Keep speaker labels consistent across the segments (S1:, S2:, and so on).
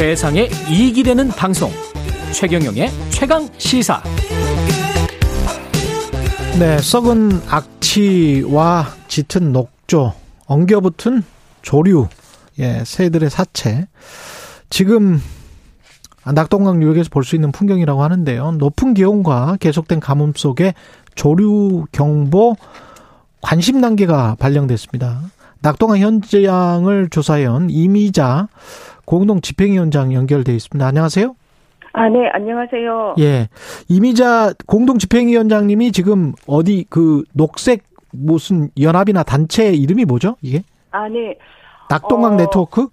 S1: 세상에 이익이 되는 방송 최경영의 최강 시사
S2: 네, 썩은 악취와 짙은 녹조, 엉겨붙은 조류, 예, 새들의 사체. 지금 낙동강 유역에서 볼 수 있는 풍경이라고 하는데요. 높은 기온과 계속된 가뭄 속에 조류 경보 관심 단계가 발령됐습니다. 낙동강 현장을 조사해온 이미자 공동 집행위원장 연결돼 있습니다. 안녕하세요.
S3: 아, 네, 안녕하세요.
S2: 예. 이미자 공동 집행위원장님이 지금 어디 그 녹색 무슨 연합이나 단체 이름이 뭐죠? 이게?
S3: 아, 네.
S2: 낙동강
S3: 어,
S2: 네트워크?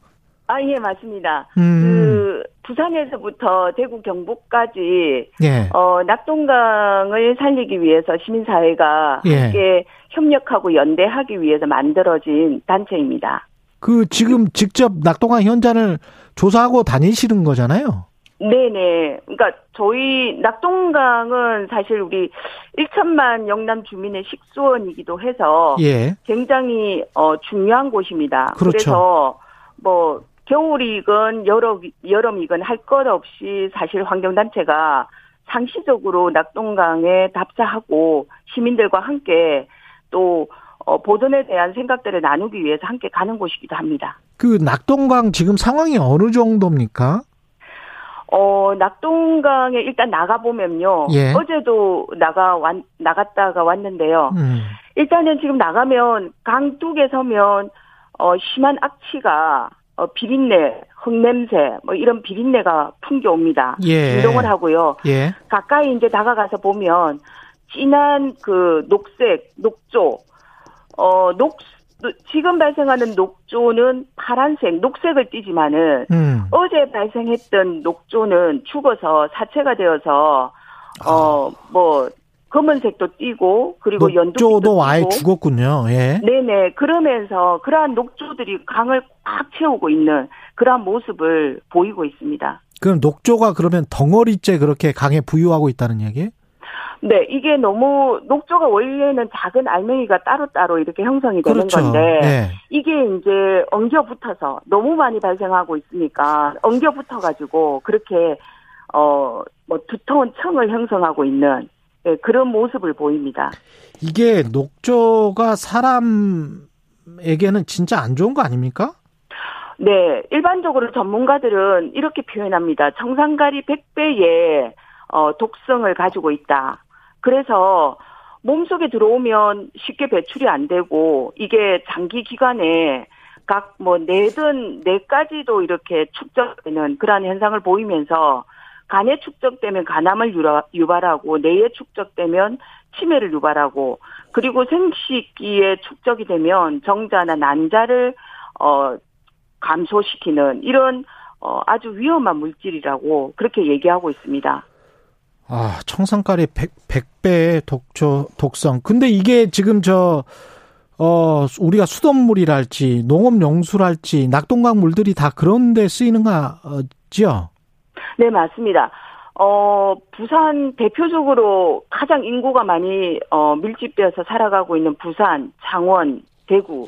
S3: 아, 예, 맞습니다.
S2: 음.
S3: 그, 부산에서부터 대구 경북까지,
S2: 예.
S3: 어, 낙동강을 살리기 위해서 시민 사회가
S2: 예.
S3: 함께 협력하고 연대하기 위해서 만들어진 단체입니다.
S2: 그 지금 직접 낙동강 현장을 조사하고 다니시는 거잖아요.
S3: 네네. 그러니까 저희 낙동강은 사실 우리 1천만 영남 주민의 식수원이기도 해서
S2: 예.
S3: 굉장히 어 중요한 곳입니다.
S2: 그렇죠.
S3: 그래서 뭐 겨울이건 여름 여름이건 할 것 없이 사실 환경 단체가 상시적으로 낙동강에 답사하고 시민들과 함께 또 어, 보존에 대한 생각들을 나누기 위해서 함께 가는 곳이기도 합니다.
S2: 그 낙동강 지금 상황이 어느 정도입니까?
S3: 어, 낙동강에 일단 나가보면요.
S2: 예.
S3: 어제도 나가, 왔, 나갔다가 왔는데요.
S2: 음.
S3: 일단은 지금 나가면 강 뚝에 서면, 어, 심한 악취가, 어, 비린내, 흙냄새, 뭐 이런 비린내가 풍겨옵니다.
S2: 예.
S3: 이동을 하고요.
S2: 예.
S3: 가까이 이제 다가가서 보면, 진한 그 녹색, 녹조, 어, 녹, 지금 발생하는 녹조는 파란색, 녹색을 띠지만은,
S2: 음.
S3: 어제 발생했던 녹조는 죽어서 사체가 되어서 어뭐 검은색도 띠고 그리고 연두색도
S2: 녹조도 아예
S3: 띠고
S2: 죽었군요. 예.
S3: 네네 그러면서 그러한 녹조들이 강을 꽉 채우고 있는 그러한 모습을 보이고 있습니다.
S2: 그럼 녹조가 그러면 덩어리째 그렇게 강에 부유하고 있다는 얘기예요?
S3: 네 이게 너무 녹조가 원래는 작은 알맹이가 따로따로 이렇게 형성이 되는
S2: 그렇죠.
S3: 건데
S2: 예.
S3: 이게 이제 엉겨 붙어서 너무 많이 발생하고 있으니까 엉겨 붙어 가지고 그렇게 어 뭐 두터운 청을 형성하고 있는 예, 그런 모습을 보입니다.
S2: 이게 녹조가 사람에게는 진짜 안 좋은 거 아닙니까?
S3: 네, 일반적으로 전문가들은 이렇게 표현합니다. 청산가리 100배의 어 독성을 가지고 있다. 그래서 몸속에 들어오면 쉽게 배출이 안 되고 이게 장기 기간에 각 뭐 뇌든 뇌까지도 이렇게 축적되는 그러한 현상을 보이면서 간에 축적되면 간암을 유발하고 뇌에 축적되면 치매를 유발하고 그리고 생식기에 축적이 되면 정자나 난자를 어 감소시키는 이런 어 아주 위험한 물질이라고 그렇게 얘기하고 있습니다.
S2: 아, 청산가리 100, 100배의 독초, 독성. 근데 이게 지금 저, 어, 우리가 수돗물이랄지, 농업용수랄지, 낙동강 물들이 다 그런 데 쓰이는 거지요?
S3: 네, 맞습니다. 어, 부산 대표적으로 가장 인구가 많이 어, 밀집되어서 살아가고 있는 부산, 창원, 대구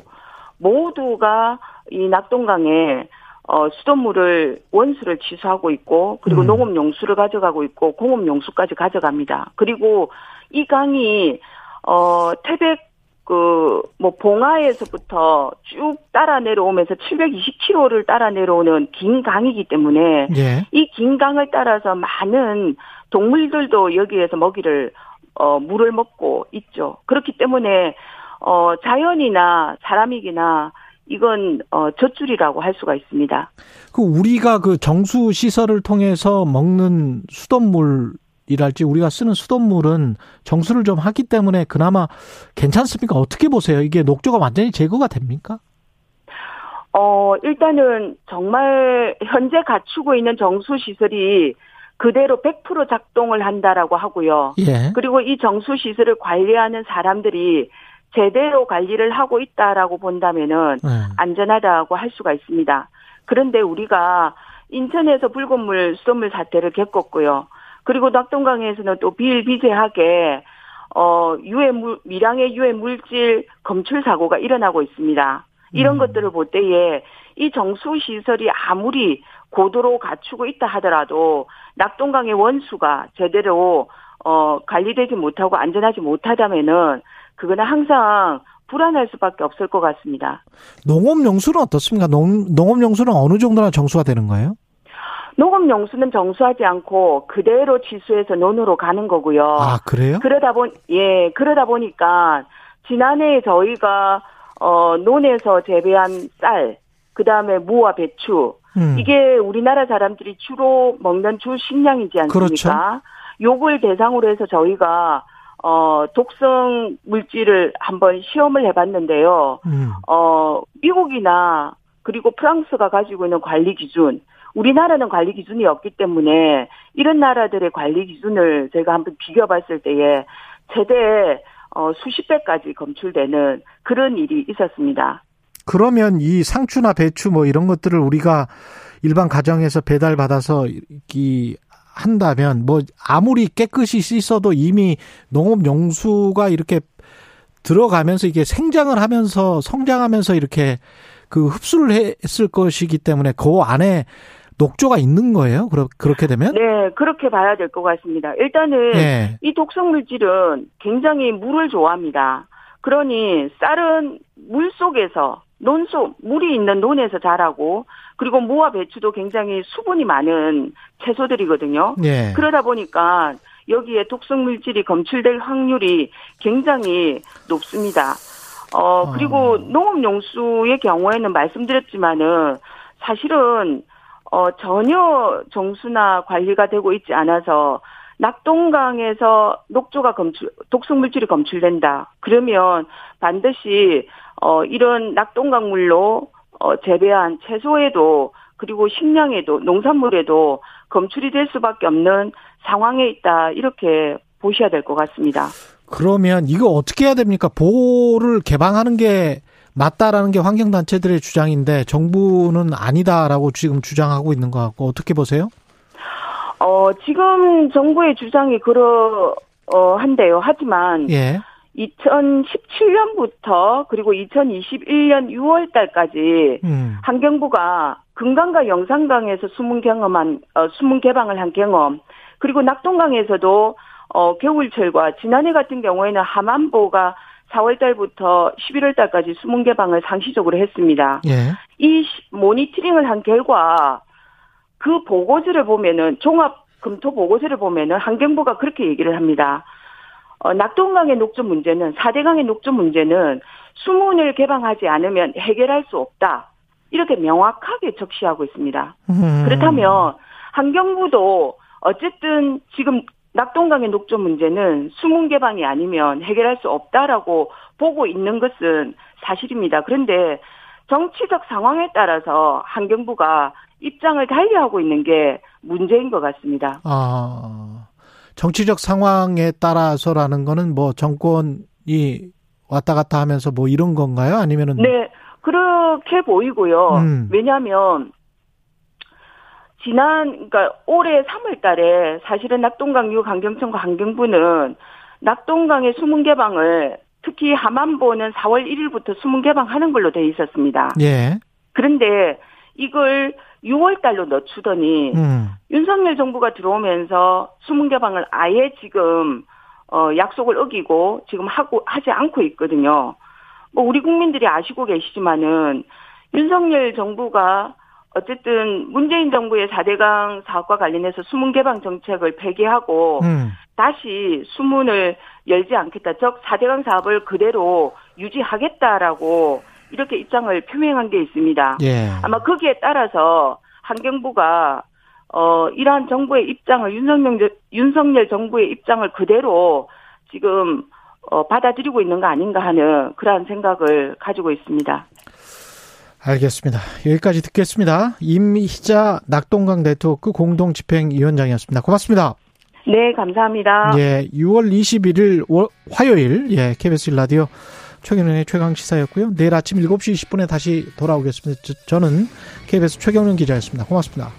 S3: 모두가 이 낙동강에 어, 수돗물을 원수를 취수하고 있고 그리고
S2: 음.
S3: 농업 용수를 가져가고 있고 공업 용수까지 가져갑니다. 그리고 이 강이 어, 태백 그, 뭐, 봉화에서부터 쭉 따라 내려오면서 720km를 따라 내려오는 긴 강이기 때문에
S2: 예.
S3: 이긴 강을 따라서 많은 동물들도 여기에서 먹이를 어 물을 먹고 있죠. 그렇기 때문에 어 자연이나 사람이기나 이건 어 젖줄이라고 할 수가 있습니다.
S2: 그 우리가 그 정수 시설을 통해서 먹는 수돗물이랄지 우리가 쓰는 수돗물은 정수를 좀 하기 때문에 그나마 괜찮습니까? 어떻게 보세요? 이게 녹조가 완전히 제거가 됩니까?
S3: 어 일단은 정말 현재 갖추고 있는 정수 시설이 그대로 100% 작동을 한다라고 하고요.
S2: 예.
S3: 그리고 이 정수 시설을 관리하는 사람들이 제대로 관리를 하고 있다라고 본다면은
S2: 예.
S3: 안전하다고 할 수가 있습니다. 그런데 우리가 인천에서 붉은 물 수돗물 사태를 겪었고요. 그리고 낙동강에서는 또 비일비재하게 어 유해 물 미량의 유해 물질 검출 사고가 일어나고 있습니다. 이런
S2: 음.
S3: 것들을 볼 때에 이 정수 시설이 아무리 고도로 갖추고 있다 하더라도 낙동강의 원수가 제대로 어 관리되지 못하고 안전하지 못하다면은 그거는 항상 불안할 수밖에 없을 것 같습니다.
S2: 농업용수는 어떻습니까? 농, 농업용수는 어느 정도나 정수가 되는 거예요?
S3: 농업용수는 정수하지 않고 그대로 취수해서 논으로 가는 거고요.
S2: 아, 그래요?
S3: 그러다 보, 예, 그러다 보니까 지난해 저희가 어, 논에서 재배한 쌀, 그 다음에 무와 배추, 음. 이게 우리나라 사람들이 주로 먹는 주 식량이지 않습니까? 그렇죠. 요걸 대상으로 해서 저희가 어, 독성 물질을 한번 시험을 해봤는데요. 음. 어, 미국이나 그리고 프랑스가 가지고 있는 관리 기준, 우리나라는 관리 기준이 없기 때문에 이런 나라들의 관리 기준을 제가 한번 비교봤을 때에 최대 어, 수십 배까지 검출되는 그런 일이 있었습니다.
S2: 그러면 이 상추나 배추 뭐 이런 것들을 우리가 일반 가정에서 배달 받아서 이 한다면 뭐 아무리 깨끗이 씻어도 이미 농업 용수가 이렇게 들어가면서 이게 생장을 하면서 성장하면서 이렇게 그 흡수를 했을 것이기 때문에 그 안에 녹조가 있는 거예요? 그렇게 되면?
S3: 네, 그렇게 봐야 될 것 같습니다. 일단은 네. 이 독성 물질은 굉장히 물을 좋아합니다. 그러니 쌀은 물 속에서 논속 물이 있는 논에서 자라고 그리고 무와 배추도 굉장히 수분이 많은 채소들이거든요. 네. 그러다 보니까 여기에 독성 물질이 검출될 확률이 굉장히 높습니다. 어 그리고 어. 농업용수의 경우에는 말씀드렸지만은 사실은 어, 전혀 정수나 관리가 되고 있지 않아서 낙동강에서 녹조가 검출, 독성 물질이 검출된다. 그러면 반드시, 어, 이런 낙동강 물로, 어, 재배한 채소에도, 그리고 식량에도, 농산물에도 검출이 될 수밖에 없는 상황에 있다. 이렇게 보셔야 될 것 같습니다.
S2: 그러면 이거 어떻게 해야 됩니까? 보호를 개방하는 게 맞다라는 게 환경단체들의 주장인데 정부는 아니다라고 지금 주장하고 있는 것 같고 어떻게 보세요?
S3: 어, 지금 정부의 주장이 그러, 어, 한데요. 하지만. 예. 2017년부터 그리고 2021년 6월 달까지 음. 환경부가 금강과 영산강에서 수문 경험한, 어, 수문 개방을 한 경험, 그리고 낙동강에서도 어, 겨울철과 지난해 같은 경우에는 하만보가 4월 달부터 11월 달까지 수문 개방을 상시적으로 했습니다. 예. 이 모니터링을 한 결과 그 보고서를 보면은 종합 검토 보고서를 보면은 환경부가 그렇게 얘기를 합니다. 어, 낙동강의 녹조 문제는 4대강의 녹조 문제는 수문을 개방하지 않으면 해결할 수 없다. 이렇게 명확하게 적시하고 있습니다. 음. 그렇다면 환경부도 어쨌든 지금 낙동강의 녹조 문제는 수문 개방이 아니면 해결할 수 없다라고 보고 있는 것은 사실입니다. 그런데 정치적 상황에 따라서 환경부가 입장을 달리하고 있는 게 문제인 것 같습니다.
S2: 아, 정치적 상황에 따라서라는 거는 뭐 정권이 왔다 갔다 하면서 뭐 이런 건가요? 아니면은
S3: 네 그렇게 보이고요. 음. 왜냐하면 지난 그러니까 올해 3월 달에 사실은 낙동강 유 강경청과 환경부는 낙동강의 수문 개방을 특히 하만보는 4월 1일부터 수문 개방하는 걸로 돼 있었습니다. 예. 그런데 이걸 6월 달로 늦추더니 음. 윤석열 정부가 들어오면서 수문 개방을 아예 지금 어 약속을 어기고 지금 하고 하지 않고 있거든요. 뭐 우리 국민들이 아시고 계시지만은 윤석열 정부가 어쨌든 문재인 정부의 4대강 사업과 관련해서 수문 개방 정책을 폐기하고 음. 다시 수문을 열지 않겠다. 즉 4대강 사업을 그대로 유지하겠다라고 이렇게 입장을 표명한 게 있습니다. 예. 아마 거기에 따라서 환경부가 어 이러한 정부의 입장을 윤석열 윤석열 정부의 입장을 그대로 지금 어 받아들이고 있는 거 아닌가 하는 그러한 생각을 가지고 있습니다.
S2: 알겠습니다. 여기까지 듣겠습니다. 임희자 낙동강 네트워크 공동집행위원장이었습니다. 고맙습니다.
S3: 네, 감사합니다.
S2: 예, 6월 21일 화요일, 예, KBS 라디오 최경련의 최강 시사였고요. 내일 아침 7시 20분에 다시 돌아오겠습니다. 저, 저는 KBS 최경련 기자였습니다. 고맙습니다.